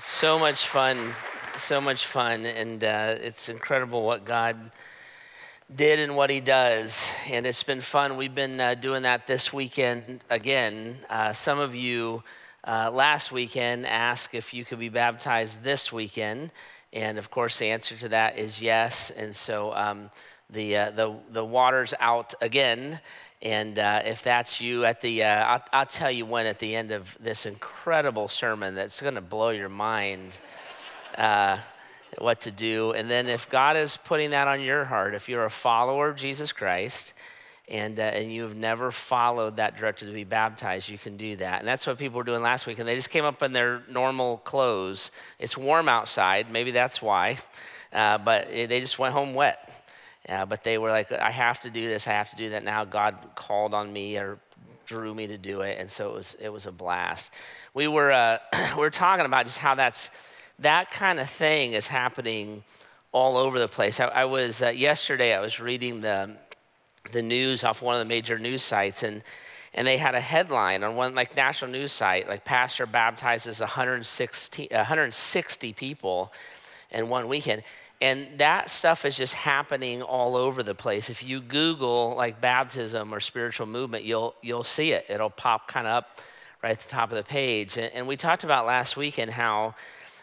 So much fun, so much fun, and uh, it's incredible what God did and what He does. And it's been fun. We've been uh, doing that this weekend again. Uh, some of you uh, last weekend asked if you could be baptized this weekend, and of course, the answer to that is yes. And so um, the, uh, the, the water's out again. And uh, if that's you at the, uh, I'll, I'll, tell you when at the end of this incredible sermon that's going to blow your mind uh, what to do. And then if God is putting that on your heart, if you're a follower of Jesus Christ and, uh, and you've never followed that directive to be baptized, you can do that. And that's what people were doing last week. And they just came up in their normal clothes. It's warm outside, maybe that's why. Uh, but they just went home wet. Yeah, but they were like, I have to do this, I have to do that now. God called on me or drew me to do it, and so it was it was a blast. We were uh, we were talking about just how that's that kind of thing is happening all over the place. I, I was uh, yesterday. I was reading the the news off one of the major news sites, and and they had a headline on one like national news site, like pastor baptizes 160, 160 people in one weekend and that stuff is just happening all over the place. If you Google like baptism or spiritual movement, you'll you'll see it. It'll pop kind of up right at the top of the page. And, and we talked about last week and how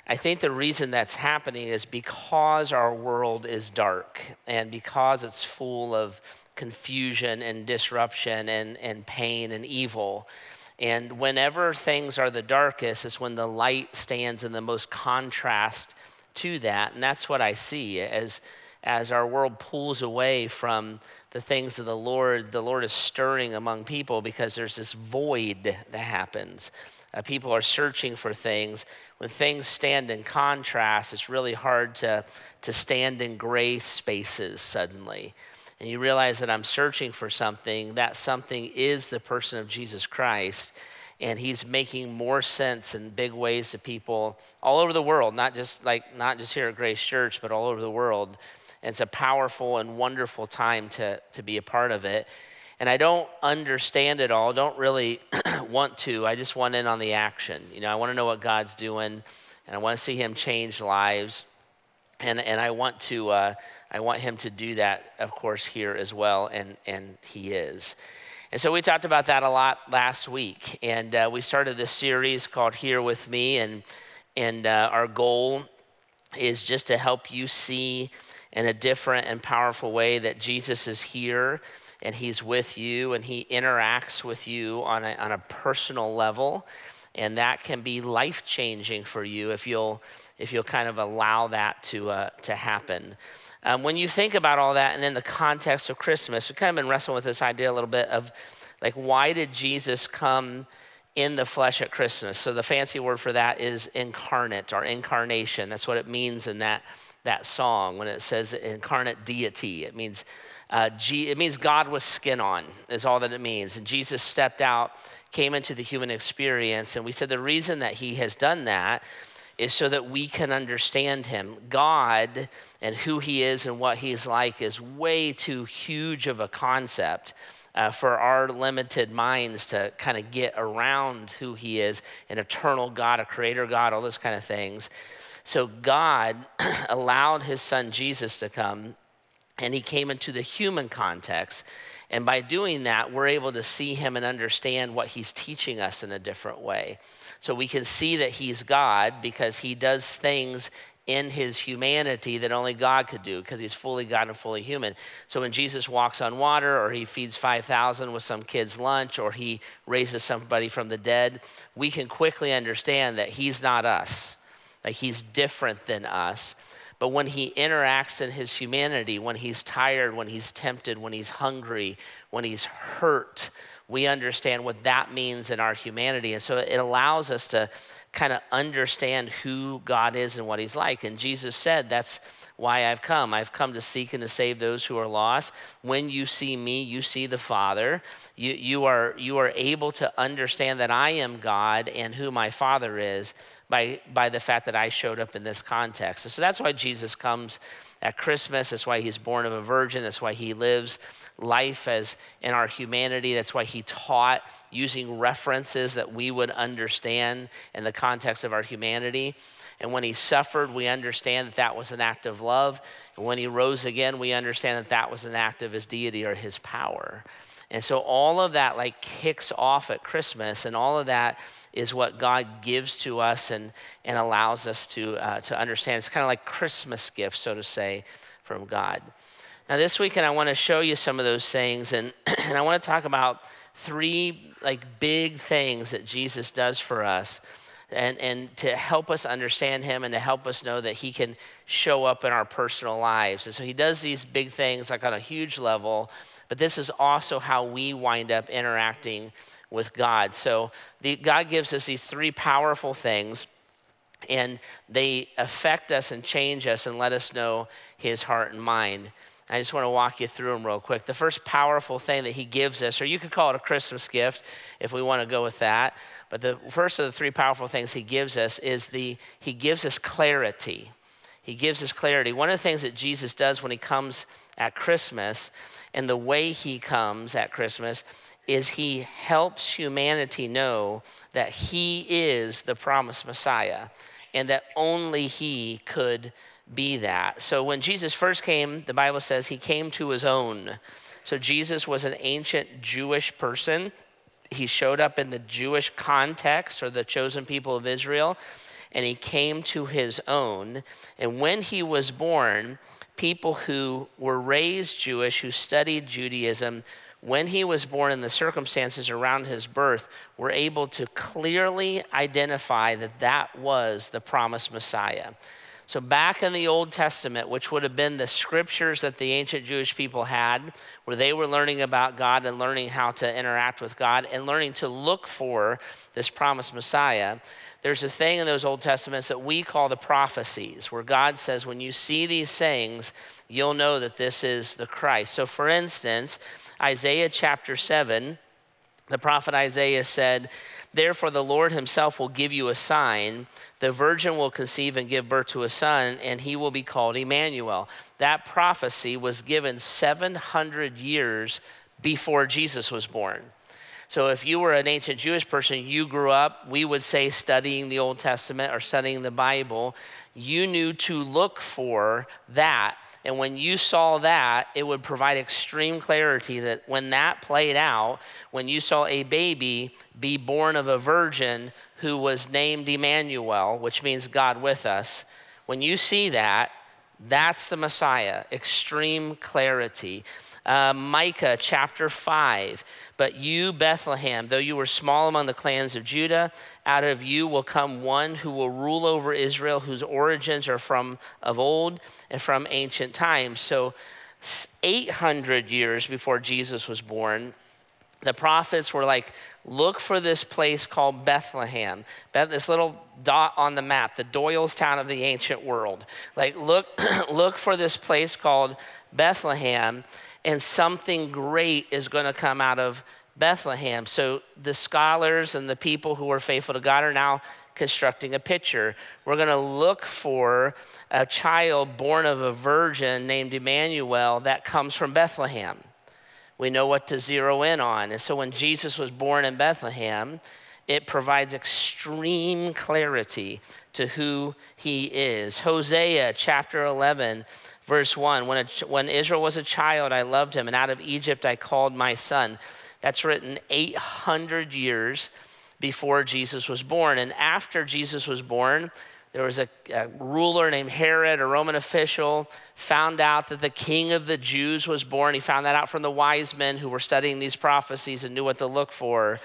I think the reason that's happening is because our world is dark and because it's full of confusion and disruption and, and pain and evil. And whenever things are the darkest is when the light stands in the most contrast to that. And that's what I see as, as our world pulls away from the things of the Lord. The Lord is stirring among people because there's this void that happens. Uh, people are searching for things. When things stand in contrast, it's really hard to, to stand in gray spaces suddenly. And you realize that I'm searching for something, that something is the person of Jesus Christ and he's making more sense in big ways to people all over the world, not just like not just here at Grace Church, but all over the world. And it's a powerful and wonderful time to, to be a part of it. And I don't understand it all, don't really want to. I just want in on the action. You know, I want to know what God's doing, and I want to see Him change lives. And, and I want to uh, I want Him to do that, of course, here as well, and, and He is. And so we talked about that a lot last week. And uh, we started this series called Here With Me. And, and uh, our goal is just to help you see in a different and powerful way that Jesus is here and he's with you and he interacts with you on a, on a personal level. And that can be life changing for you if you'll, if you'll kind of allow that to, uh, to happen. Um, when you think about all that and in the context of Christmas, we've kind of been wrestling with this idea a little bit of like, why did Jesus come in the flesh at Christmas? So the fancy word for that is incarnate or incarnation. That's what it means in that, that song when it says incarnate deity. It means, uh, G, it means God with skin on, is all that it means. And Jesus stepped out, came into the human experience. And we said the reason that he has done that is so that we can understand him. God and who he is and what he's like is way too huge of a concept uh, for our limited minds to kind of get around who he is an eternal God, a creator God, all those kind of things. So God allowed his son Jesus to come, and he came into the human context. And by doing that, we're able to see him and understand what he's teaching us in a different way. So we can see that he's God because he does things in his humanity that only God could do because he's fully God and fully human. So when Jesus walks on water or he feeds 5,000 with some kid's lunch or he raises somebody from the dead, we can quickly understand that he's not us, that he's different than us. But when he interacts in his humanity, when he's tired, when he's tempted, when he's hungry, when he's hurt, we understand what that means in our humanity. And so it allows us to kind of understand who God is and what he's like. And Jesus said, That's why I've come. I've come to seek and to save those who are lost. When you see me, you see the Father. You, you, are, you are able to understand that I am God and who my Father is by, by the fact that I showed up in this context. so that's why Jesus comes at Christmas. That's why he's born of a virgin. That's why he lives life as in our humanity. That's why he taught using references that we would understand in the context of our humanity. And when he suffered, we understand that that was an act of love. And when he rose again, we understand that that was an act of his deity or his power. And so all of that like kicks off at Christmas, and all of that is what God gives to us and, and allows us to, uh, to understand. It's kind of like Christmas gifts, so to say, from God. Now, this weekend, I want to show you some of those things, and, and I want to talk about three like big things that Jesus does for us and, and to help us understand him and to help us know that he can show up in our personal lives. And so he does these big things like on a huge level, but this is also how we wind up interacting with God. So the, God gives us these three powerful things, and they affect us and change us and let us know His heart and mind. I just want to walk you through them real quick. The first powerful thing that He gives us, or you could call it a Christmas gift if we want to go with that. But the first of the three powerful things He gives us is the He gives us clarity. He gives us clarity. One of the things that Jesus does when He comes at Christmas, and the way He comes at Christmas, is he helps humanity know that he is the promised Messiah and that only he could be that. So when Jesus first came, the Bible says he came to his own. So Jesus was an ancient Jewish person. He showed up in the Jewish context or the chosen people of Israel, and he came to his own. And when he was born, people who were raised Jewish, who studied Judaism, when he was born and the circumstances around his birth were able to clearly identify that that was the promised Messiah. So, back in the Old Testament, which would have been the scriptures that the ancient Jewish people had, where they were learning about God and learning how to interact with God and learning to look for this promised Messiah, there's a thing in those Old Testaments that we call the prophecies, where God says, when you see these sayings, you'll know that this is the Christ. So, for instance, Isaiah chapter 7, the prophet Isaiah said, Therefore, the Lord himself will give you a sign. The virgin will conceive and give birth to a son, and he will be called Emmanuel. That prophecy was given 700 years before Jesus was born. So, if you were an ancient Jewish person, you grew up, we would say, studying the Old Testament or studying the Bible, you knew to look for that and when you saw that, it would provide extreme clarity that when that played out, when you saw a baby be born of a virgin who was named Emmanuel, which means God with us, when you see that, that's the Messiah. Extreme clarity. Uh, Micah chapter 5. But you, Bethlehem, though you were small among the clans of Judah, out of you will come one who will rule over Israel, whose origins are from of old and from ancient times. So, 800 years before Jesus was born, the prophets were like, look for this place called Bethlehem. This little dot on the map, the Doylestown of the ancient world. Like, look, look for this place called Bethlehem and something great is going to come out of Bethlehem. So the scholars and the people who are faithful to God are now constructing a picture. We're going to look for a child born of a virgin named Emmanuel that comes from Bethlehem. We know what to zero in on. And so when Jesus was born in Bethlehem, it provides extreme clarity to who he is. Hosea chapter 11 Verse 1 when, a, when Israel was a child, I loved him, and out of Egypt I called my son. That's written 800 years before Jesus was born. And after Jesus was born, there was a, a, ruler named Herod, a Roman official, found out that the king of the Jews was born. He found that out from the wise men who were studying these prophecies and knew what to look for.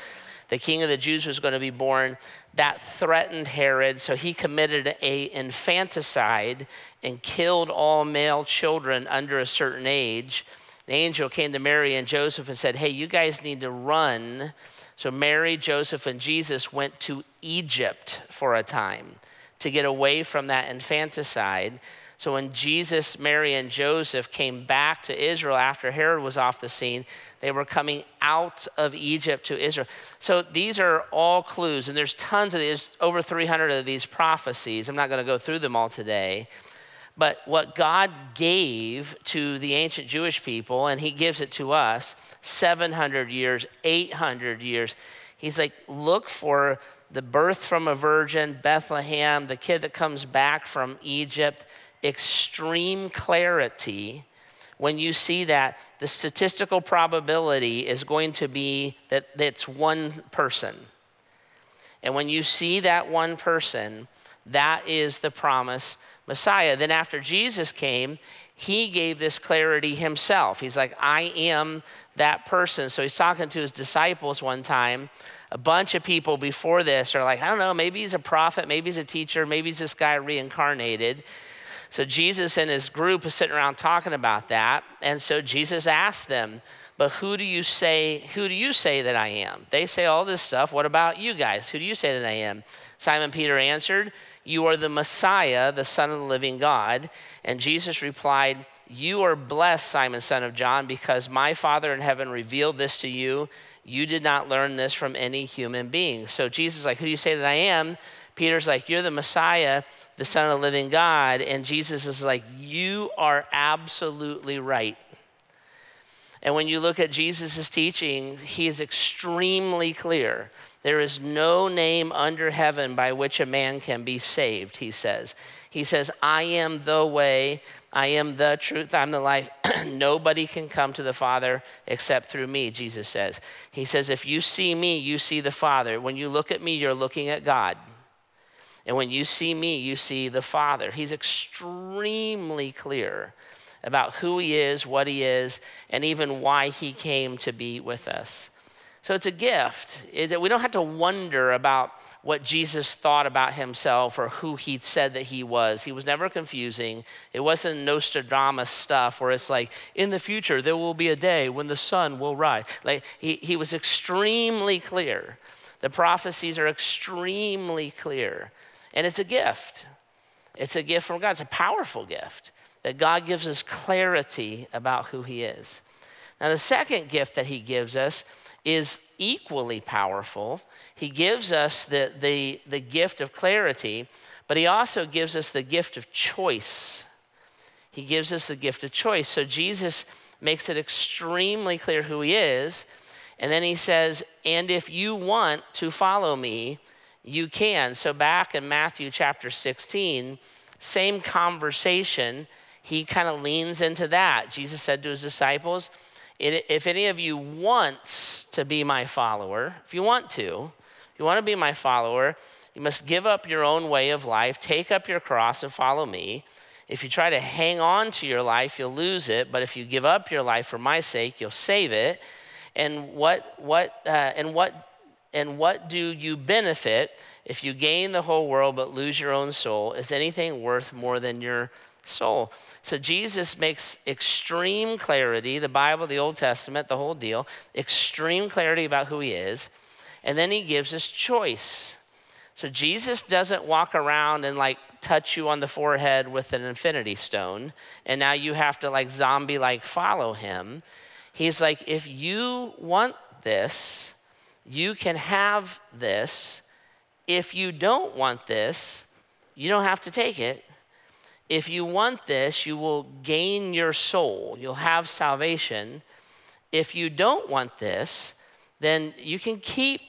The king of the Jews was going to be born. That threatened Herod, so he committed a infanticide and killed all male children under a certain age. The angel came to Mary and Joseph and said, Hey, you guys need to run. So Mary, Joseph, and Jesus went to Egypt for a time to get away from that infanticide. So when Jesus, Mary, and Joseph came back to Israel after Herod was off the scene, they were coming out of Egypt to Israel. So these are all clues, and there's tons of these, over 300 of these prophecies. I'm not going to go through them all today. But what God gave to the ancient Jewish people, and He gives it to us 700 years, 800 years, He's like, look for the birth from a virgin, Bethlehem, the kid that comes back from Egypt, extreme clarity. When you see that, the statistical probability is going to be that it's one person. And when you see that one person, that is the promise Messiah. Then, after Jesus came, he gave this clarity himself. He's like, I am that person. So, he's talking to his disciples one time a bunch of people before this are like, I don't know, maybe he's a prophet, maybe he's a teacher, maybe he's this guy reincarnated. So Jesus and his group is sitting around talking about that. And so Jesus asked them, but who do you say, who do you say that I am? They say all this stuff. What about you guys? Who do you say that I am? Simon Peter answered, You are the Messiah, the Son of the living God. And Jesus replied, You are blessed, Simon, son of John, because my Father in heaven revealed this to you. You did not learn this from any human being. So Jesus is like, Who do you say that I am? Peter's like, You're the Messiah, the Son of the living God. And Jesus is like, You are absolutely right. And when you look at Jesus' teaching, he is extremely clear. There is no name under heaven by which a man can be saved, he says. He says, I am the way, I am the truth, I'm the life. Nobody can come to the Father except through me, Jesus says. He says, If you see me, you see the Father. When you look at me, you're looking at God. And when you see me, you see the Father. He's extremely clear about who he is, what he is, and even why he came to be with us. So it's a gift. is that We don't have to wonder about what Jesus thought about himself or who he said that he was. He was never confusing. It wasn't Nostradamus stuff where it's like, in the future, there will be a day when the sun will rise. Like, he, he was extremely clear. The prophecies are extremely clear. And it's a gift. It's a gift from God. It's a powerful gift that God gives us clarity about who he is. Now, the second gift that he gives us is equally powerful. He gives us the, the, the gift of clarity, but he also gives us the gift of choice. He gives us the gift of choice. So Jesus makes it extremely clear who he is. And then he says, And if you want to follow me, you can. So back in Matthew chapter 16, same conversation, he kind of leans into that. Jesus said to his disciples, if any of you wants to be my follower, if you want to, if you want to be my follower, you must give up your own way of life, take up your cross, and follow me. If you try to hang on to your life, you'll lose it. But if you give up your life for my sake, you'll save it. And what, what, uh, and what, and what do you benefit if you gain the whole world but lose your own soul? Is anything worth more than your soul. So Jesus makes extreme clarity, the Bible, the Old Testament, the whole deal, extreme clarity about who he is. And then he gives us choice. So Jesus doesn't walk around and like touch you on the forehead with an infinity stone, and now you have to like zombie like follow him. He's like, if you want this, you can have this. If you don't want this, you don't have to take it if you want this, you will gain your soul, you'll have salvation. If you don't want this, then you can keep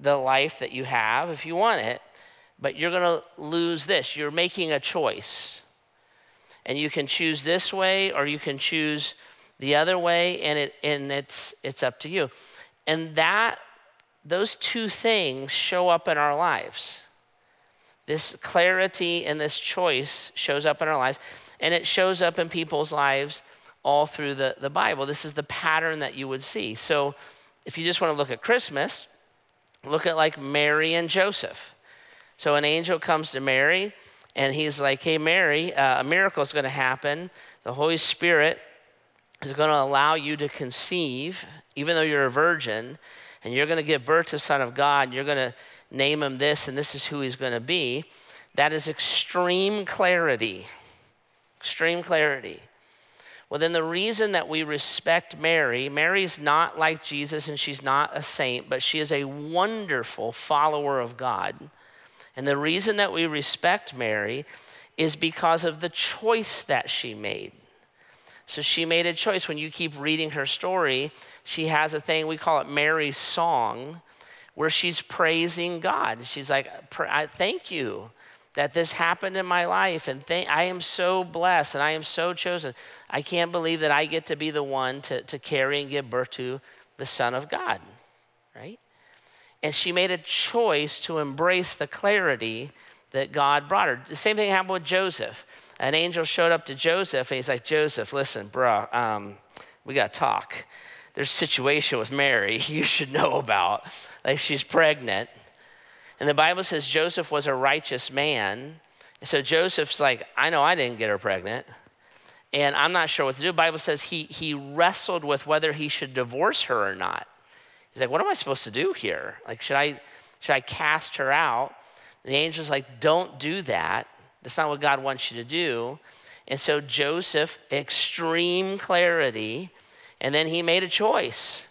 the life that you have if you want it, but you're going to lose this. You're making a choice. And you can choose this way or you can choose the other way and it and it's it's up to you. And that those two things show up in our lives. This clarity and this choice shows up in our lives, and it shows up in people's lives all through the, the Bible. This is the pattern that you would see. So, if you just want to look at Christmas, look at like Mary and Joseph. So, an angel comes to Mary, and he's like, Hey, Mary, uh, a miracle is going to happen. The Holy Spirit is going to allow you to conceive, even though you're a virgin, and you're going to give birth to Son of God. and You're going to name him this, and this is who he's going to be. That is extreme clarity. Extreme clarity. Well, then the reason that we respect Mary, Mary's not like Jesus and she's not a saint, but she is a wonderful follower of God. And the reason that we respect Mary is because of the choice that she made. So she made a choice. When you keep reading her story, she has a thing, we call it Mary's Song, where she's praising God. She's like, Thank you that this happened in my life. And I am so blessed and I am so chosen. I can't believe that I get to be the one to, to carry and give birth to the Son of God, right? And she made a choice to embrace the clarity that God brought her. The same thing happened with Joseph. An angel showed up to Joseph and he's like, Joseph, listen, bro, um, we got to talk. There's a situation with Mary you should know about. Like she's pregnant. And the Bible says Joseph was a righteous man. So Joseph's like, I know I didn't get her pregnant. And I'm not sure what to do. The Bible says he, he wrestled with whether he should divorce her or not. He's like, what am I supposed to do here? Like, should I, should I cast her out? And the angel's like, don't do that. That's not what God wants you to do. And so Joseph, extreme clarity, and then he made a choice.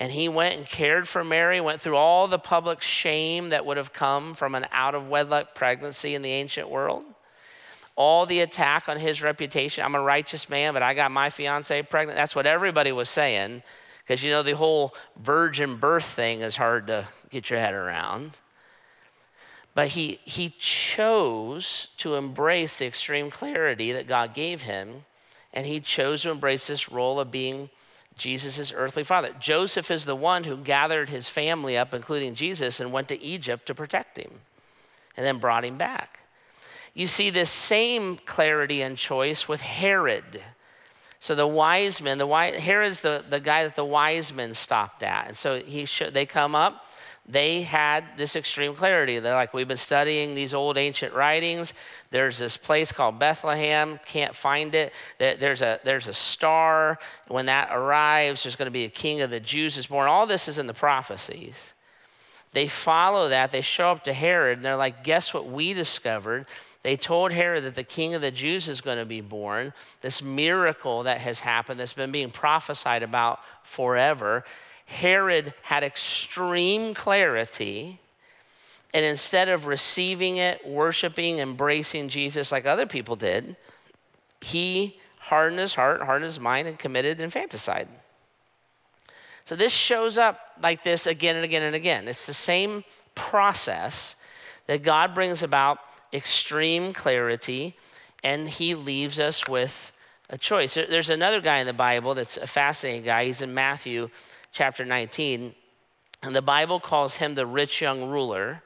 And he went and cared for Mary, went through all the public shame that would have come from an out of wedlock pregnancy in the ancient world. All the attack on his reputation. I'm a righteous man, but I got my fiance pregnant. That's what everybody was saying. Because you know, the whole virgin birth thing is hard to get your head around. But he, he chose to embrace the extreme clarity that God gave him, and he chose to embrace this role of being Jesus' earthly father. Joseph is the one who gathered his family up, including Jesus, and went to Egypt to protect him and then brought him back. You see this same clarity and choice with Herod. So the wise men, the wise, Herod's the, the guy that the wise men stopped at. And so he sh- they come up, they had this extreme clarity. They're like, we've been studying these old ancient writings. There's this place called Bethlehem, can't find it. There's a, there's a star. When that arrives, there's going to be a king of the Jews is born. All this is in the prophecies. They follow that. They show up to Herod, and they're like, guess what we discovered? They told Herod that the king of the Jews is going to be born, this miracle that has happened that's been being prophesied about forever. Herod had extreme clarity, and instead of receiving it, worshiping, embracing Jesus like other people did, he hardened his heart, hardened his mind, and committed infanticide. So this shows up like this again and again and again. It's the same process that God brings about extreme clarity, and he leaves us with a choice. There's another guy in the Bible that's a fascinating guy. He's in Matthew chapter 19, and the Bible calls him the rich young ruler,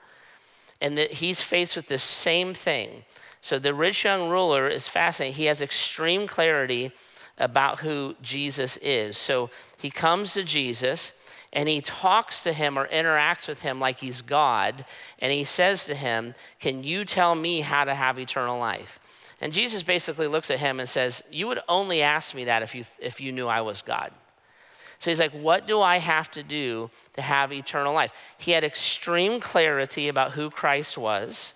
and that he's faced with the same thing. So the rich young ruler is fascinating. He has extreme clarity about who Jesus is. So he comes to Jesus and he talks to him or interacts with him like he's God, and he says to him, Can you tell me how to have eternal life? And Jesus basically looks at him and says, You would only ask me that if you, if you knew I was God. So he's like, What do I have to do to have eternal life? He had extreme clarity about who Christ was.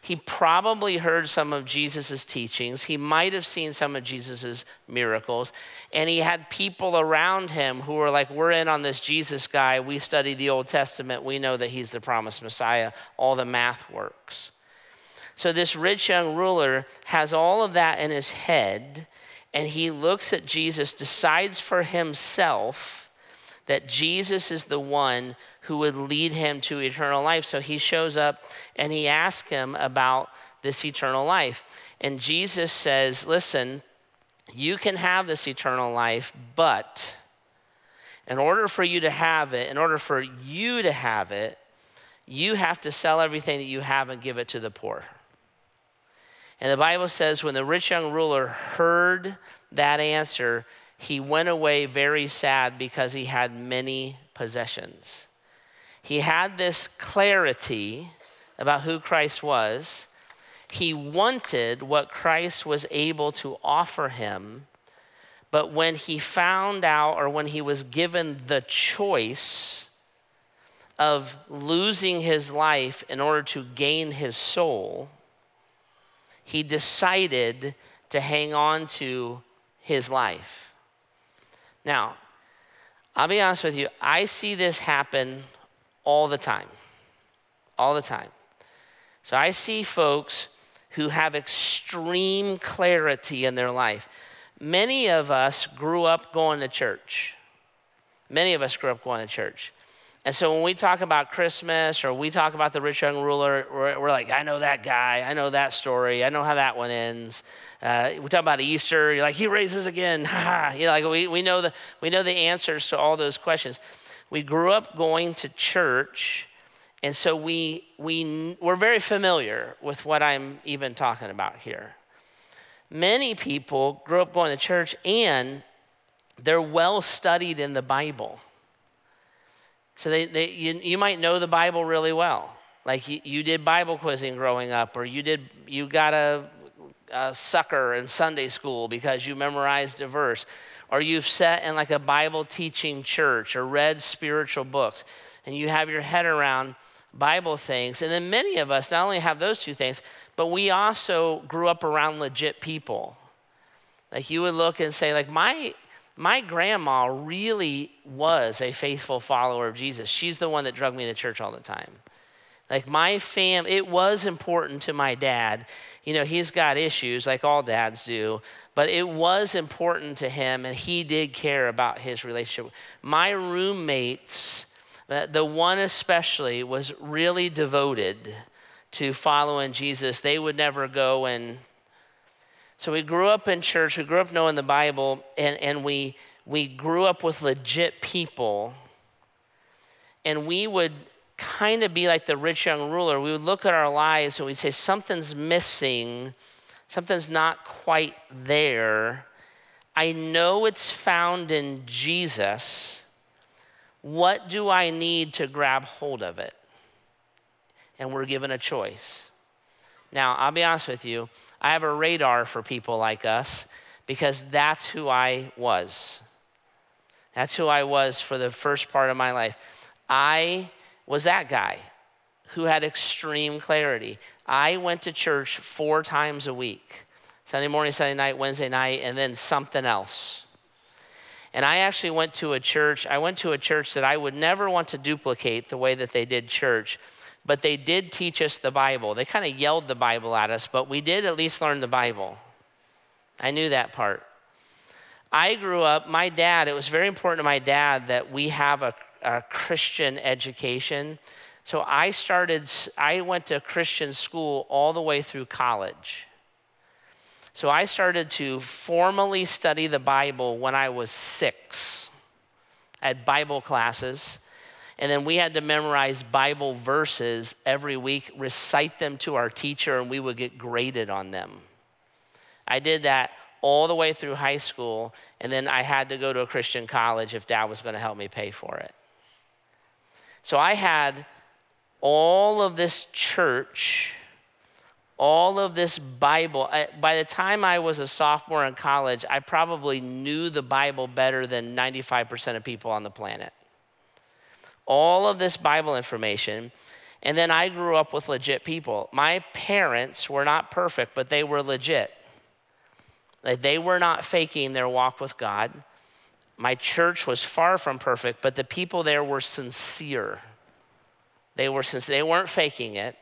He probably heard some of Jesus' teachings. He might have seen some of Jesus' miracles. And he had people around him who were like, We're in on this Jesus guy. We study the Old Testament. We know that he's the promised Messiah. All the math works. So this rich young ruler has all of that in his head. And he looks at Jesus, decides for himself that Jesus is the one who would lead him to eternal life. So he shows up and he asks him about this eternal life. And Jesus says, Listen, you can have this eternal life, but in order for you to have it, in order for you to have it, you have to sell everything that you have and give it to the poor. And the Bible says when the rich young ruler heard that answer, he went away very sad because he had many possessions. He had this clarity about who Christ was. He wanted what Christ was able to offer him. But when he found out, or when he was given the choice of losing his life in order to gain his soul, he decided to hang on to his life. Now, I'll be honest with you, I see this happen all the time. All the time. So I see folks who have extreme clarity in their life. Many of us grew up going to church. Many of us grew up going to church. And so when we talk about Christmas or we talk about the rich young ruler, we're, we're like, I know that guy. I know that story. I know how that one ends. Uh, we talk about Easter. You're like, he raises again. Ha you know, like we, we, know the, we know the answers to all those questions. We grew up going to church. And so we, we, we're very familiar with what I'm even talking about here. Many people grew up going to church and they're well studied in the Bible. So they, they, you, you might know the Bible really well. Like you, you did Bible quizzing growing up, or you, did, you got a, a sucker in Sunday school because you memorized a verse, or you've sat in like a Bible teaching church or read spiritual books, and you have your head around Bible things. And then many of us not only have those two things, but we also grew up around legit people. Like you would look and say, like, my my grandma really was a faithful follower of Jesus. She's the one that drug me to church all the time. Like my fam, it was important to my dad. You know, he's got issues like all dads do, but it was important to him and he did care about his relationship. My roommates, the one especially, was really devoted to following Jesus. They would never go and so we grew up in church, we grew up knowing the Bible, and, and we, we grew up with legit people. And we would kind of be like the rich young ruler. We would look at our lives and we'd say, something's missing, something's not quite there. I know it's found in Jesus. What do I need to grab hold of it? And we're given a choice. Now, I'll be honest with you, I have a radar for people like us because that's who I was. That's who I was for the first part of my life. I was that guy who had extreme clarity. I went to church four times a week Sunday morning, Sunday night, Wednesday night, and then something else. And I actually went to a church, I went to a church that I would never want to duplicate the way that they did church but they did teach us the Bible. They kind of yelled the Bible at us, but we did at least learn the Bible. I knew that part. I grew up, my dad, it was very important to my dad that we have a, a Christian education. So I started, I went to Christian school all the way through college. So I started to formally study the Bible when I was six at Bible classes. And then we had to memorize Bible verses every week, recite them to our teacher, and we would get graded on them. I did that all the way through high school, and then I had to go to a Christian college if dad was going to help me pay for it. So I had all of this church, all of this Bible. By the time I was a sophomore in college, I probably knew the Bible better than 95% of people on the planet all of this Bible information. And then I grew up with legit people. My parents were not perfect, but they were legit. Like they were not faking their walk with God. My church was far from perfect, but the people there were sincere. They were sincere. They weren't faking it.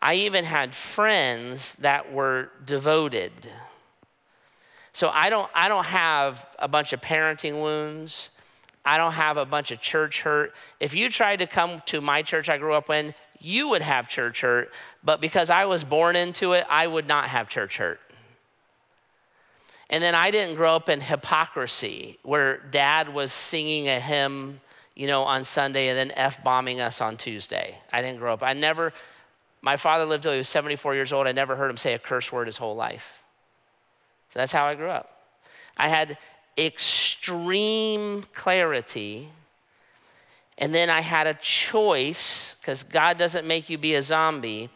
I even had friends that were devoted. So I don't, I don't have a bunch of parenting wounds. I don't have a bunch of church hurt. If you tried to come to my church I grew up in, you would have church hurt. But because I was born into it, I would not have church hurt. And then I didn't grow up in hypocrisy where dad was singing a hymn, you know, on Sunday and then F bombing us on Tuesday. I didn't grow up. I never, my father lived till he was 74 years old. I never heard him say a curse word his whole life. So that's how I grew up. I had extreme clarity. And then I had a choice, because God doesn't make you be a zombie.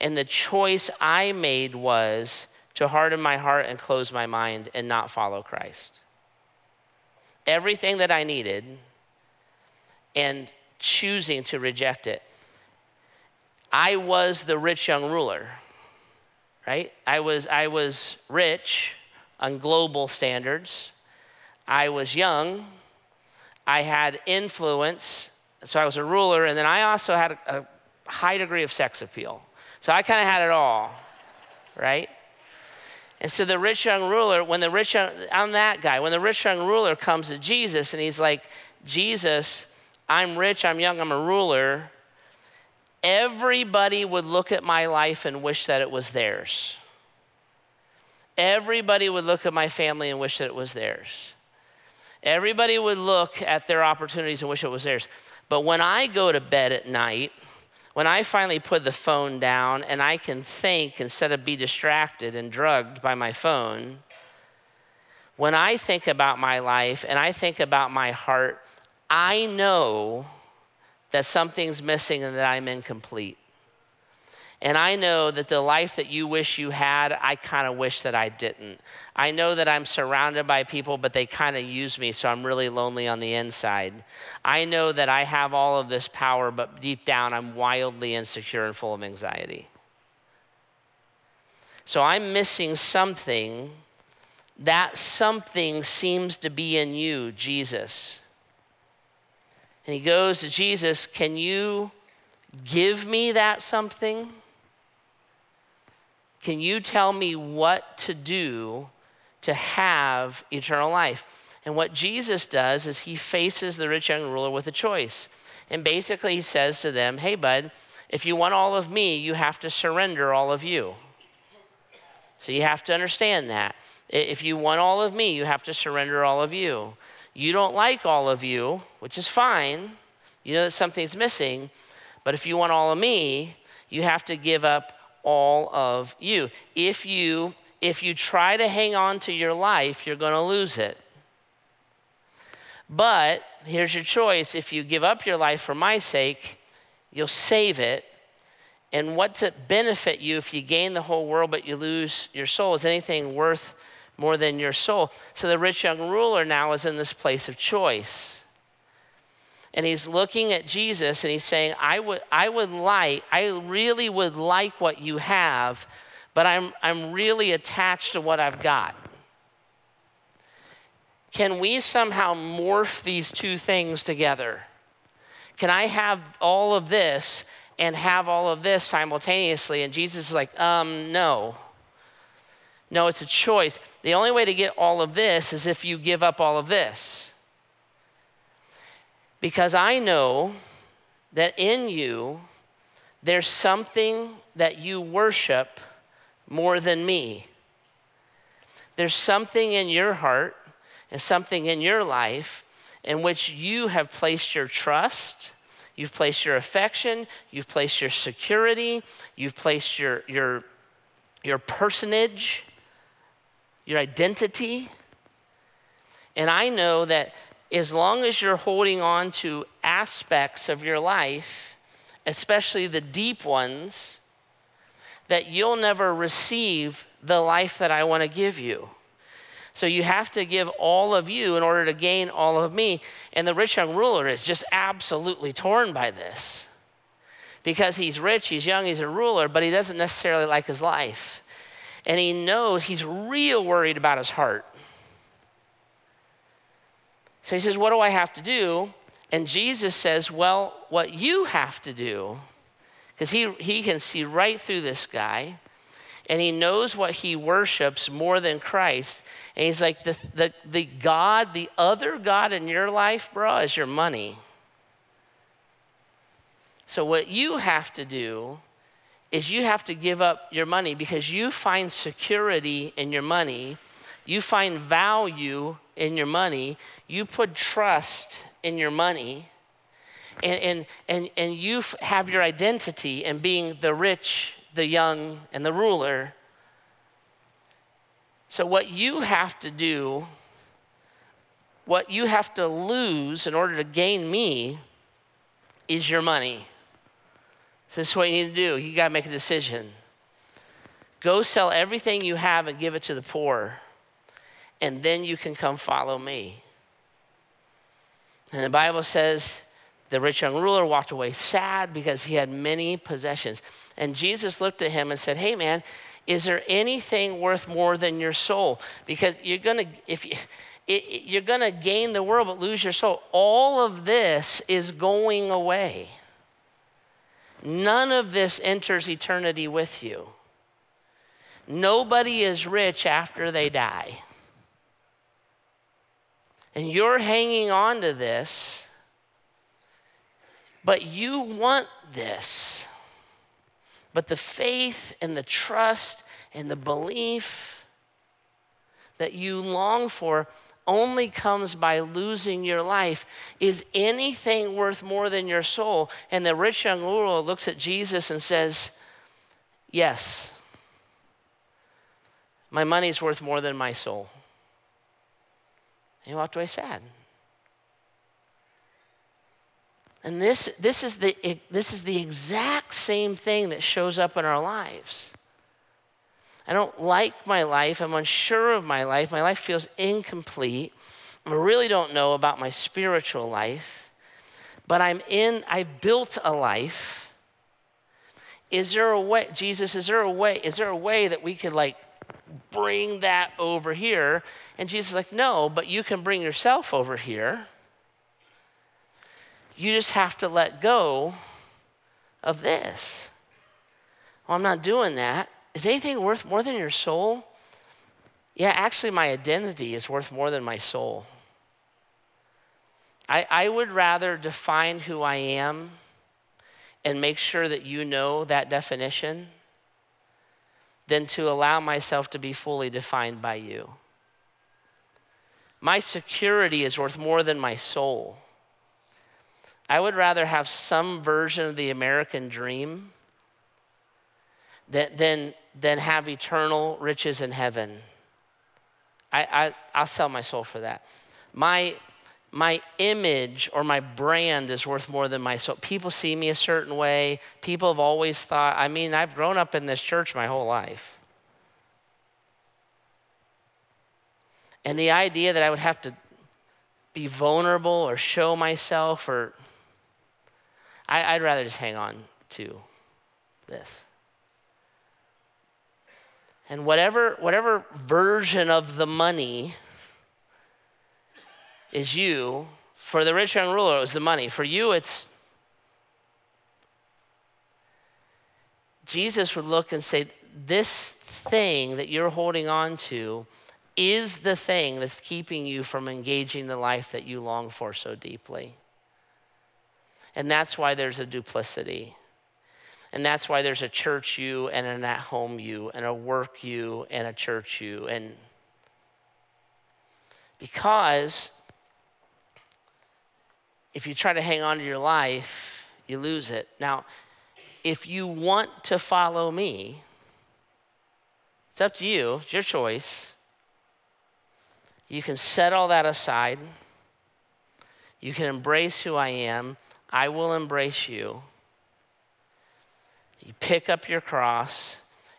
And the choice I made was to harden my heart and close my mind and not follow Christ. Everything that I needed and choosing to reject it. I was the rich young ruler, right? I was, I was rich on global standards. I was young, I had influence, so I was a ruler, and then I also had a, a high degree of sex appeal. So I kind of had it all, right? And so the rich young ruler, when the rich young, I'm that guy. When the rich young ruler comes to Jesus and he's like, Jesus, I'm rich, I'm young, I'm a ruler, everybody would look at my life and wish that it was theirs. Everybody would look at my family and wish that it was theirs. Everybody would look at their opportunities and wish it was theirs. But when I go to bed at night, when I finally put the phone down and I can think instead of be distracted and drugged by my phone, when I think about my life and I think about my heart, I know that something's missing and that I'm incomplete. And I know that the life that you wish you had, I kind of wish that I didn't. I know that I'm surrounded by people, but they kind of use me, so I'm really lonely on the inside. I know that I have all of this power, but deep down, I'm wildly insecure and full of anxiety. So I'm missing something. That something seems to be in you, Jesus. And he goes to Jesus, Can you give me that something? Can you tell me what to do to have eternal life? And what Jesus does is he faces the rich young ruler with a choice. And basically, he says to them, Hey, bud, if you want all of me, you have to surrender all of you. So you have to understand that. If you want all of me, you have to surrender all of you. You don't like all of you, which is fine. You know that something's missing. But if you want all of me, you have to give up all of you. If you if you try to hang on to your life, you're going to lose it. But here's your choice if you give up your life for my sake, you'll save it. And what's it benefit you if you gain the whole world but you lose your soul? Is anything worth more than your soul? So the rich young ruler now is in this place of choice and he's looking at Jesus and he's saying, I would, I would like, I really would like what you have, but I'm, I'm really attached to what I've got. Can we somehow morph these two things together? Can I have all of this and have all of this simultaneously? And Jesus is like, um, no. No, it's a choice. The only way to get all of this is if you give up all of this. Because I know that in you, there's something that you worship more than me. There's something in your heart and something in your life in which you have placed your trust, you've placed your affection, you've placed your security, you've placed your, your, your personage, your identity. And I know that as long as you're holding on to aspects of your life, especially the deep ones, that you'll never receive the life that I want to give you. So you have to give all of you in order to gain all of me. And the rich young ruler is just absolutely torn by this. Because he's rich, he's young, he's a ruler, but he doesn't necessarily like his life. And he knows he's real worried about his heart. So he says, What do I have to do? And Jesus says, Well, what you have to do, because he, he can see right through this guy, and he knows what he worships more than Christ. And he's like, The, the, the God, the other God in your life, bro, is your money. So what you have to do is you have to give up your money because you find security in your money, you find value in your money, you put trust in your money, and, and, and, and you have your identity in being the rich, the young, and the ruler. So, what you have to do, what you have to lose in order to gain me, is your money. So this is what you need to do. You got to make a decision. Go sell everything you have and give it to the poor and then you can come follow me. And the Bible says the rich young ruler walked away sad because he had many possessions. And Jesus looked at him and said, Hey, man, is there anything worth more than your soul? Because you're going to, if you, it, you're going to gain the world but lose your soul. All of this is going away. None of this enters eternity with you. Nobody is rich after they die. And you're hanging on to this, but you want this. But the faith and the trust and the belief that you long for only comes by losing your life. Is anything worth more than your soul? And the rich young ruler looks at Jesus and says, Yes, my money's worth more than my soul. He walked away sad. And this, this, is the, this is the exact same thing that shows up in our lives. I don't like my life. I'm unsure of my life. My life feels incomplete. I really don't know about my spiritual life. But I'm in, I built a life. Is there a way, Jesus, is there a way, is there a way that we could like bring that over here? And Jesus is like, no, but you can bring yourself over here. You just have to let go of this. Well, I'm not doing that. Is anything worth more than your soul? Yeah, actually, my identity is worth more than my soul. I, I would rather define who I am and make sure that you know that definition than to allow myself to be fully defined by you. My security is worth more than my soul. I would rather have some version of the American dream than, than, than have eternal riches in heaven. I, I, I'll sell my soul for that. My, my image or my brand is worth more than my soul. People see me a certain way. People have always thought, I mean, I've grown up in this church my whole life. And the idea that I would have to be vulnerable or show myself or I, would rather just hang on to this. And whatever, whatever version of the money is you, for the rich young ruler, it was the money. For you, it's Jesus would look and say, This thing that you're holding on to is the thing that's keeping you from engaging the life that you long for so deeply. And that's why there's a duplicity. And that's why there's a church you and an at home you and a work you and a church you. And because if you try to hang on to your life, you lose it. Now, if you want to follow me, it's up to you, it's your choice. You can set all that aside. You can embrace who I am. I will embrace you. You pick up your cross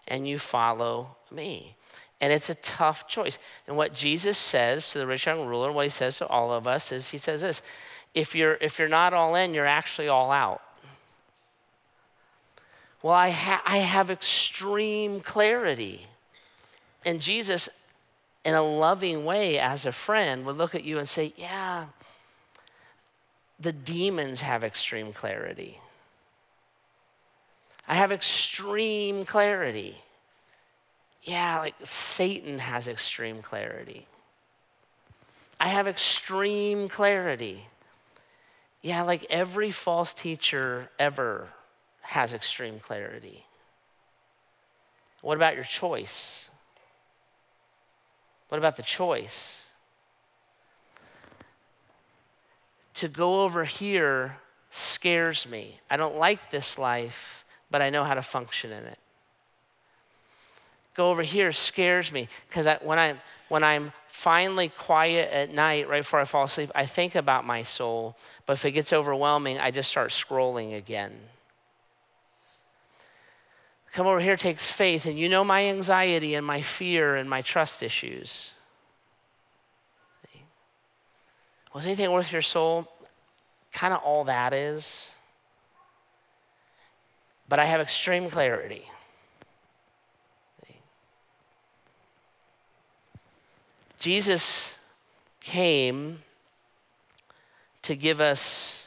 and you follow me. And it's a tough choice. And what Jesus says to the rich young ruler, what he says to all of us is he says this if you're, if you're not all in, you're actually all out. Well, I, ha- I have extreme clarity. And Jesus, in a loving way, as a friend, would look at you and say, Yeah, the demons have extreme clarity. I have extreme clarity. Yeah, like Satan has extreme clarity. I have extreme clarity. Yeah, like every false teacher ever has extreme clarity. What about your choice? What about the choice? To go over here scares me. I don't like this life but I know how to function in it. Go over here scares me because when, I'm, when I'm finally quiet at night, right before I fall asleep, I think about my soul. But if it gets overwhelming, I just start scrolling again. Come over here takes faith, and you know my anxiety and my fear and my trust issues. Was anything worth your soul? Kind of all that is but I have extreme clarity. Jesus came to give us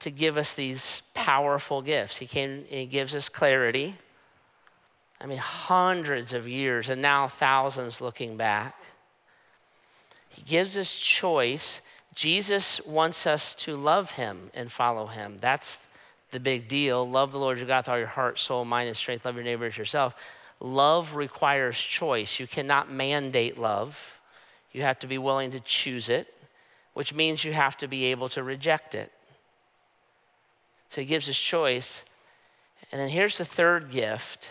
to give us these powerful gifts. He came he gives us clarity. I mean, hundreds of years and now thousands looking back. He gives us choice. Jesus wants us to love him and follow him. That's the big deal. Love the Lord your God with all your heart, soul, mind, and strength. Love your neighbor as yourself. Love requires choice. You cannot mandate love. You have to be willing to choose it, which means you have to be able to reject it. So he gives us choice. And then here's the third gift.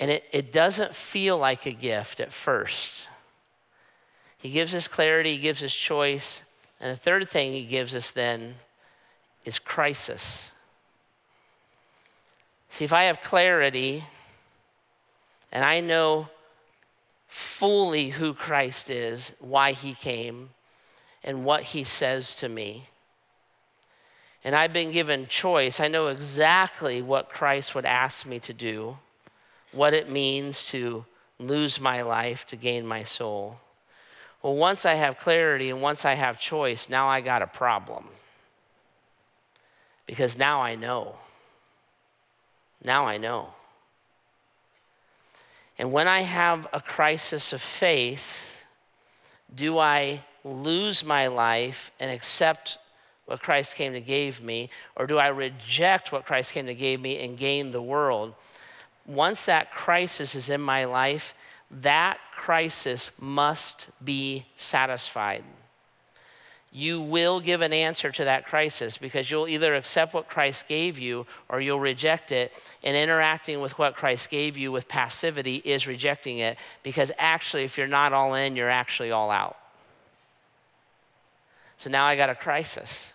And it, it doesn't feel like a gift at first. He gives us clarity, he gives us choice. And the third thing he gives us then is crisis. See, if I have clarity and I know fully who Christ is, why he came, and what he says to me, and I've been given choice, I know exactly what Christ would ask me to do, what it means to lose my life to gain my soul. Well, once I have clarity and once I have choice, now I got a problem. Because now I know. Now I know. And when I have a crisis of faith, do I lose my life and accept what Christ came to give me, or do I reject what Christ came to give me and gain the world? Once that crisis is in my life, that crisis must be satisfied you will give an answer to that crisis because you'll either accept what Christ gave you or you'll reject it. And interacting with what Christ gave you with passivity is rejecting it because actually, if you're not all in, you're actually all out. So now I got a crisis.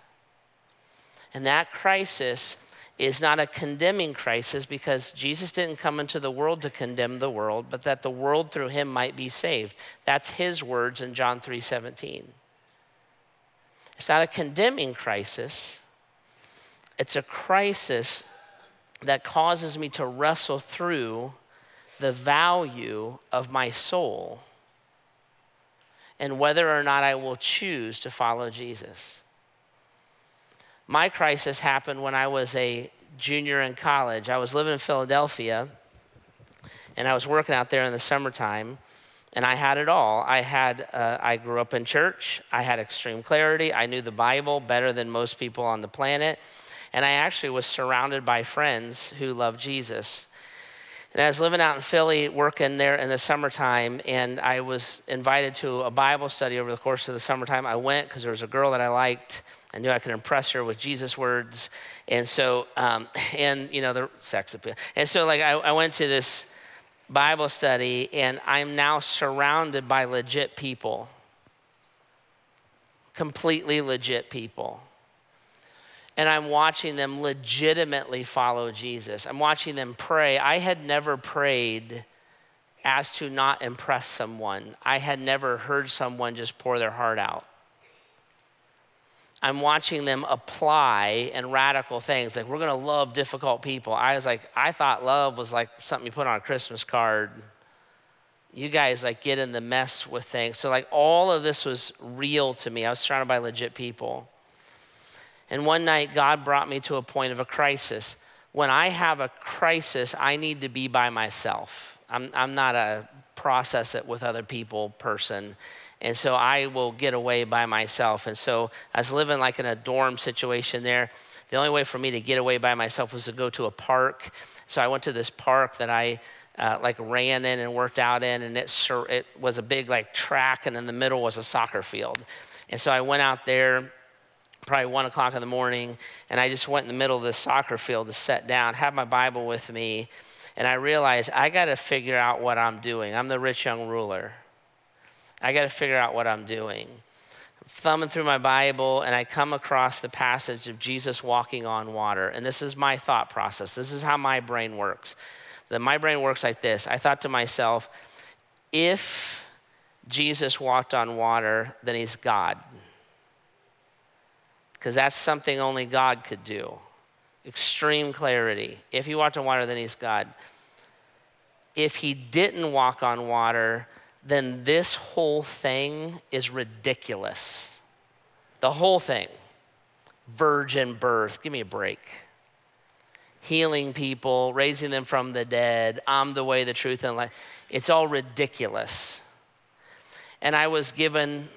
And that crisis is not a condemning crisis because Jesus didn't come into the world to condemn the world, but that the world through him might be saved. That's his words in John 3 17. It's not a condemning crisis, it's a crisis that causes me to wrestle through the value of my soul and whether or not I will choose to follow Jesus. My crisis happened when I was a junior in college. I was living in Philadelphia and I was working out there in the summertime and I had it all. I had, uh, I grew up in church. I had extreme clarity. I knew the Bible better than most people on the planet. And I actually was surrounded by friends who loved Jesus. And I was living out in Philly, working there in the summertime, and I was invited to a Bible study over the course of the summertime. I went because there was a girl that I liked. I knew I could impress her with Jesus words. And so, um, and, you know, the sex appeal. And so, like, I, I went to this Bible study, and I'm now surrounded by legit people. Completely legit people. And I'm watching them legitimately follow Jesus. I'm watching them pray. I had never prayed as to not impress someone, I had never heard someone just pour their heart out. I'm watching them apply and radical things. Like, we're going to love difficult people. I was like, I thought love was like something you put on a Christmas card. You guys like get in the mess with things. So, like, all of this was real to me. I was surrounded by legit people. And one night, God brought me to a point of a crisis. When I have a crisis, I need to be by myself. I'm, I'm not a process it with other people person. And so I will get away by myself. And so I was living like in a dorm situation there. The only way for me to get away by myself was to go to a park. So I went to this park that I uh, like ran in and worked out in, and it, it was a big like track, and in the middle was a soccer field. And so I went out there probably one o'clock in the morning, and I just went in the middle of the soccer field to sit down, have my Bible with me, and I realized I got to figure out what I'm doing. I'm the rich young ruler. I got to figure out what I'm doing. I'm thumbing through my Bible and I come across the passage of Jesus walking on water. And this is my thought process. This is how my brain works. That my brain works like this. I thought to myself, if Jesus walked on water, then he's God. Because that's something only God could do. Extreme clarity. If he walked on water, then he's God. If he didn't walk on water, then this whole thing is ridiculous. The whole thing. virgin birth. Give me a break. Healing people, raising them from the dead. I'm the way, the truth, and life. It's all ridiculous. And I was given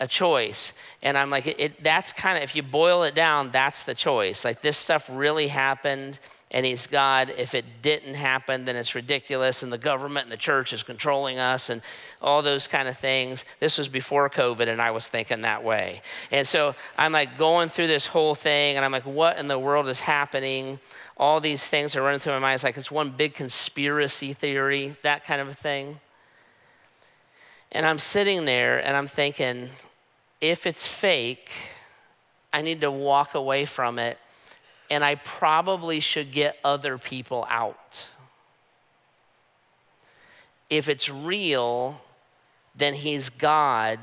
a choice. And I'm like, it, that's kind of, if you boil it down, that's the choice. Like, this stuff really happened and he's God. If it didn't happen, then it's ridiculous, and the government and the church is controlling us, and all those kind of things. This was before COVID, and I was thinking that way. And so I'm like going through this whole thing, and I'm like, what in the world is happening? All these things are running through my mind. It's like it's one big conspiracy theory, that kind of a thing. And I'm sitting there and I'm thinking, if it's fake, I need to walk away from it and I probably should get other people out. If it's real, then He's God,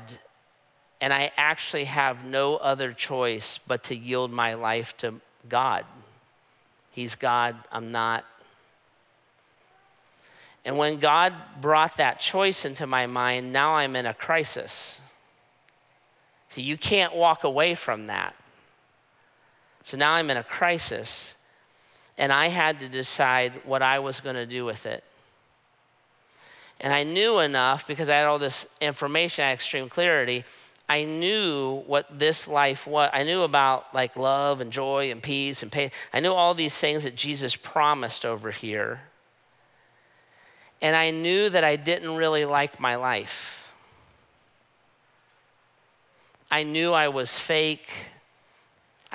and I actually have no other choice but to yield my life to God. He's God, I'm not. And when God brought that choice into my mind, now I'm in a crisis. See, you can't walk away from that. So now I'm in a crisis, and I had to decide what I was going to do with it. And I knew enough because I had all this information, I had extreme clarity. I knew what this life was. I knew about like love and joy and peace and pain. I knew all these things that Jesus promised over here. And I knew that I didn't really like my life. I knew I was fake.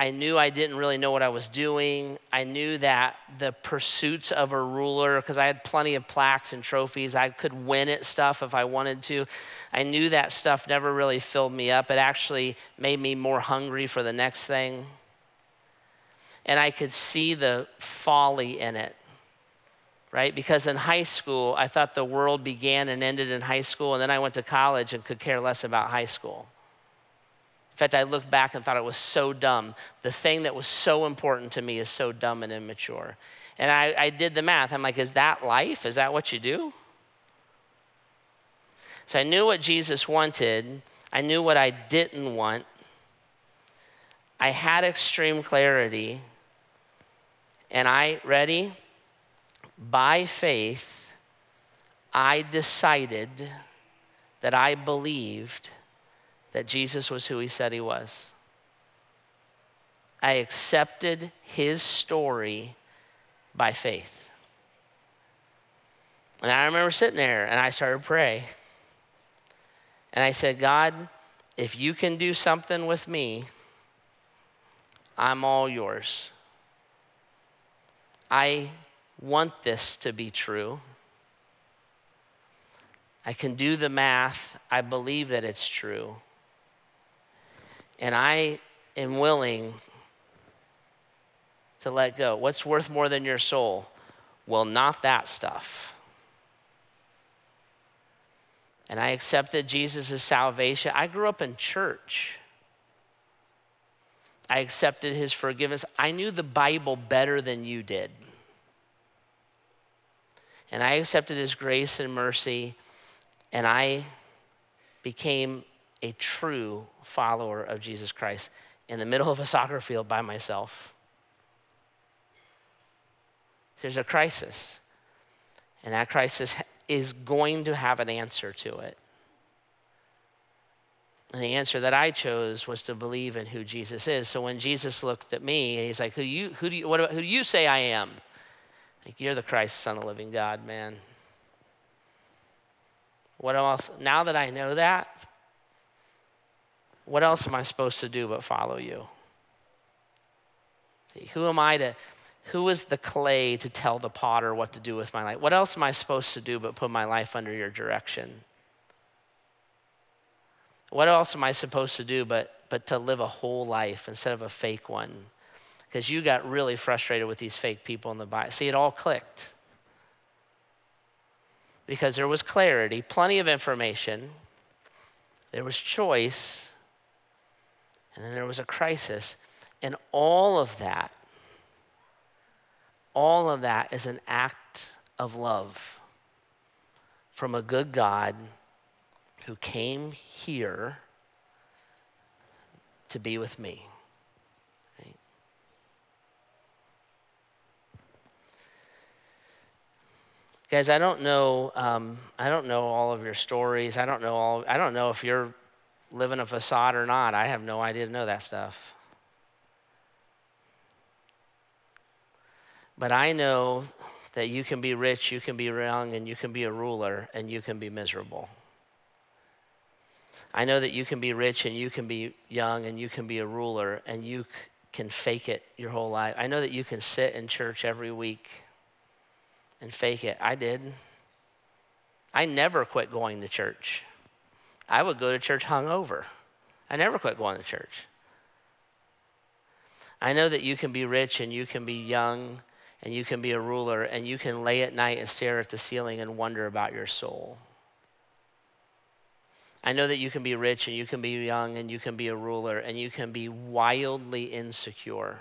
I knew I didn't really know what I was doing. I knew that the pursuits of a ruler, because I had plenty of plaques and trophies, I could win at stuff if I wanted to. I knew that stuff never really filled me up. It actually made me more hungry for the next thing. And I could see the folly in it, right? Because in high school, I thought the world began and ended in high school, and then I went to college and could care less about high school fact, I looked back and thought it was so dumb. The thing that was so important to me is so dumb and immature. And I, I did the math. I'm like, is that life? Is that what you do? So I knew what Jesus wanted, I knew what I didn't want. I had extreme clarity. And I, ready? By faith, I decided that I believed that Jesus was who he said he was. I accepted his story by faith. And I remember sitting there and I started to pray. And I said, God, if you can do something with me, I'm all yours. I want this to be true. I can do the math. I believe that it's true and I am willing to let go. What's worth more than your soul? Well, not that stuff. And I accepted Jesus' salvation. I grew up in church. I accepted his forgiveness. I knew the Bible better than you did. And I accepted his grace and mercy, and I became a true follower of Jesus Christ in the middle of a soccer field by myself. There's a crisis, and that crisis is going to have an answer to it. And the answer that I chose was to believe in who Jesus is. So when Jesus looked at me, he's like, "Who you? Who do you? What, who do you say I am?" Like, you're the Christ, Son of the Living God, man. What else? Now that I know that, what else am I supposed to do but follow you? See, Who am I to, who is the clay to tell the potter what to do with my life? What else am I supposed to do but put my life under your direction? What else am I supposed to do but, but to live a whole life instead of a fake one? Because you got really frustrated with these fake people in the Bible. See, it all clicked. Because there was clarity, plenty of information, there was choice, and then there was a crisis. And all of that, all of that is an act of love from a good God who came here to be with me. Guys, I don't know. Um, I don't know all of your stories. I don't know all. I don't know if you're living a facade or not. I have no idea to know that stuff. But I know that you can be rich, you can be young, and you can be a ruler, and you can be miserable. I know that you can be rich and you can be young and you can be a ruler and you can fake it your whole life. I know that you can sit in church every week and fake it. I did. I never quit going to church. I would go to church hungover. I never quit going to church. I know that you can be rich and you can be young and you can be a ruler and you can lay at night and stare at the ceiling and wonder about your soul. I know that you can be rich and you can be young and you can be a ruler and you can be wildly insecure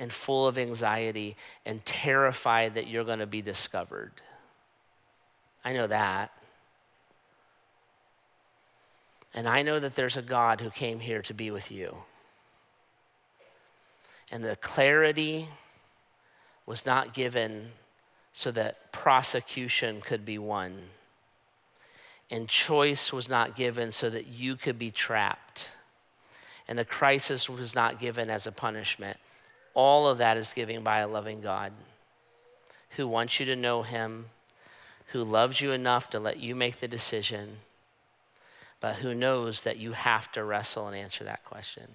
and full of anxiety and terrified that you're going to be discovered. I know that. And I know that there's a God who came here to be with you. And the clarity was not given so that prosecution could be won. And choice was not given so that you could be trapped. And the crisis was not given as a punishment. All of that is given by a loving God who wants you to know Him, who loves you enough to let you make the decision, but who knows that you have to wrestle and answer that question.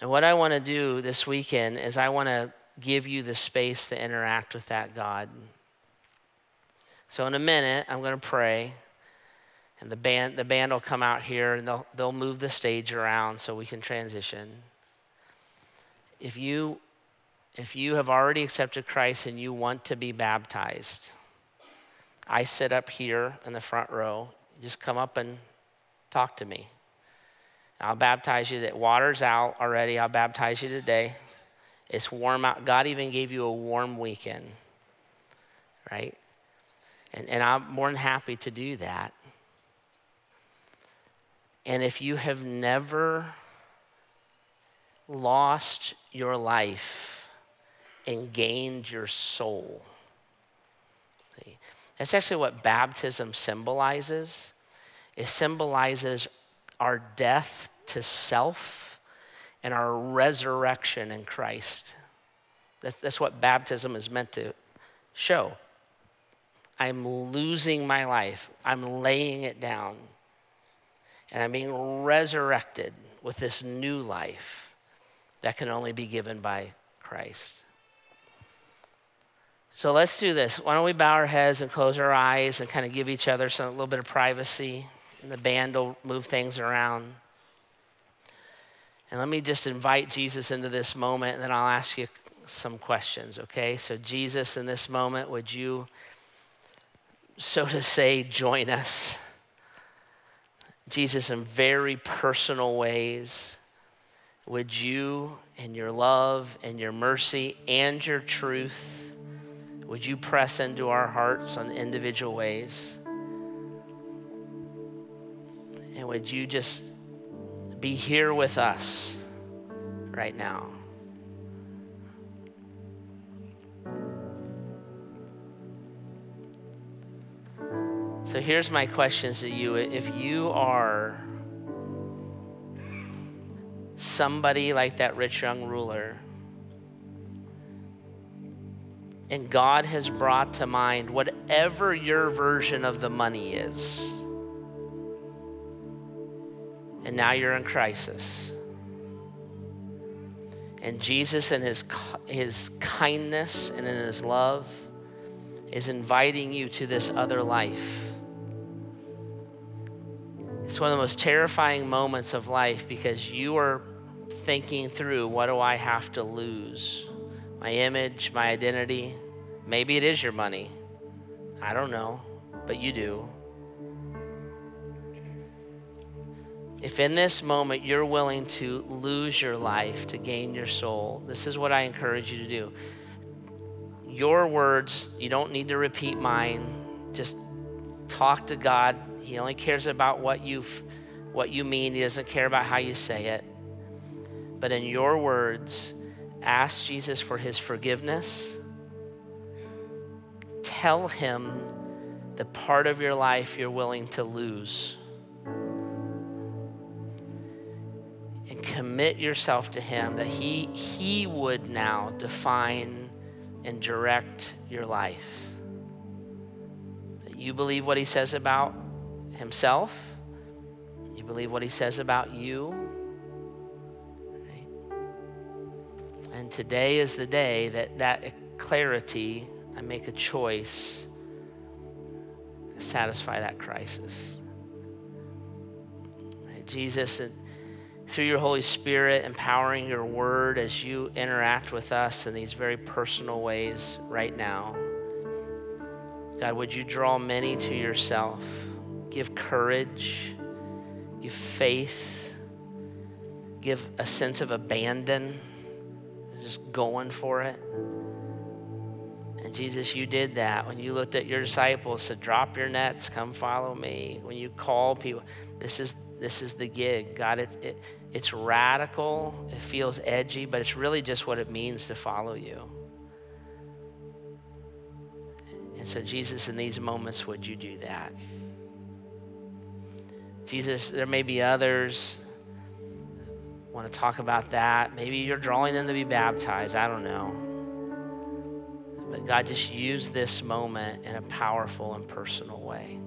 And what I want to do this weekend is I want to give you the space to interact with that God. So in a minute, I'm going to pray. And the band, the band will come out here and they'll, they'll move the stage around so we can transition. If you, if you have already accepted Christ and you want to be baptized, I sit up here in the front row. Just come up and talk to me. I'll baptize you. That water's out already. I'll baptize you today. It's warm out. God even gave you a warm weekend, right? And, and I'm more than happy to do that. And if you have never lost your life and gained your soul, see, that's actually what baptism symbolizes. It symbolizes our death to self and our resurrection in Christ. That's, that's what baptism is meant to show. I'm losing my life, I'm laying it down and I'm being resurrected with this new life that can only be given by Christ. So let's do this. Why don't we bow our heads and close our eyes and kind of give each other some, a little bit of privacy? And the band will move things around. And let me just invite Jesus into this moment, and then I'll ask you some questions, okay? So, Jesus, in this moment, would you, so to say, join us? Jesus, in very personal ways, would you, in your love and your mercy and your truth, would you press into our hearts on individual ways? And would you just be here with us right now? So here's my questions to you. If you are somebody like that rich young ruler, and God has brought to mind whatever your version of the money is, and now you're in crisis. And Jesus, in his, his kindness and in his love, is inviting you to this other life it's one of the most terrifying moments of life because you are thinking through what do I have to lose? My image, my identity. Maybe it is your money. I don't know, but you do. If in this moment you're willing to lose your life to gain your soul, this is what I encourage you to do. Your words, you don't need to repeat mine. Just talk to God he only cares about what you what you mean. He doesn't care about how you say it. But in your words, ask Jesus for his forgiveness. Tell him the part of your life you're willing to lose. And commit yourself to him that he, he would now define and direct your life. That you believe what he says about himself, you believe what he says about you. And today is the day that that clarity, I make a choice to satisfy that crisis. Jesus, through your Holy Spirit, empowering your word as you interact with us in these very personal ways right now. God, would you draw many to yourself? Give courage, give faith, give a sense of abandon, just going for it. And Jesus, you did that when you looked at your disciples, said, Drop your nets, come follow me. When you call people, this is this is the gig. God, it, it, it's radical, it feels edgy, but it's really just what it means to follow you. And so, Jesus, in these moments, would you do that? Jesus, there may be others want to talk about that. Maybe you're drawing them to be baptized. I don't know. But God, just use this moment in a powerful and personal way.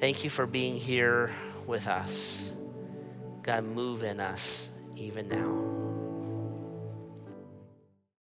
Thank you for being here with us. God, move in us even now.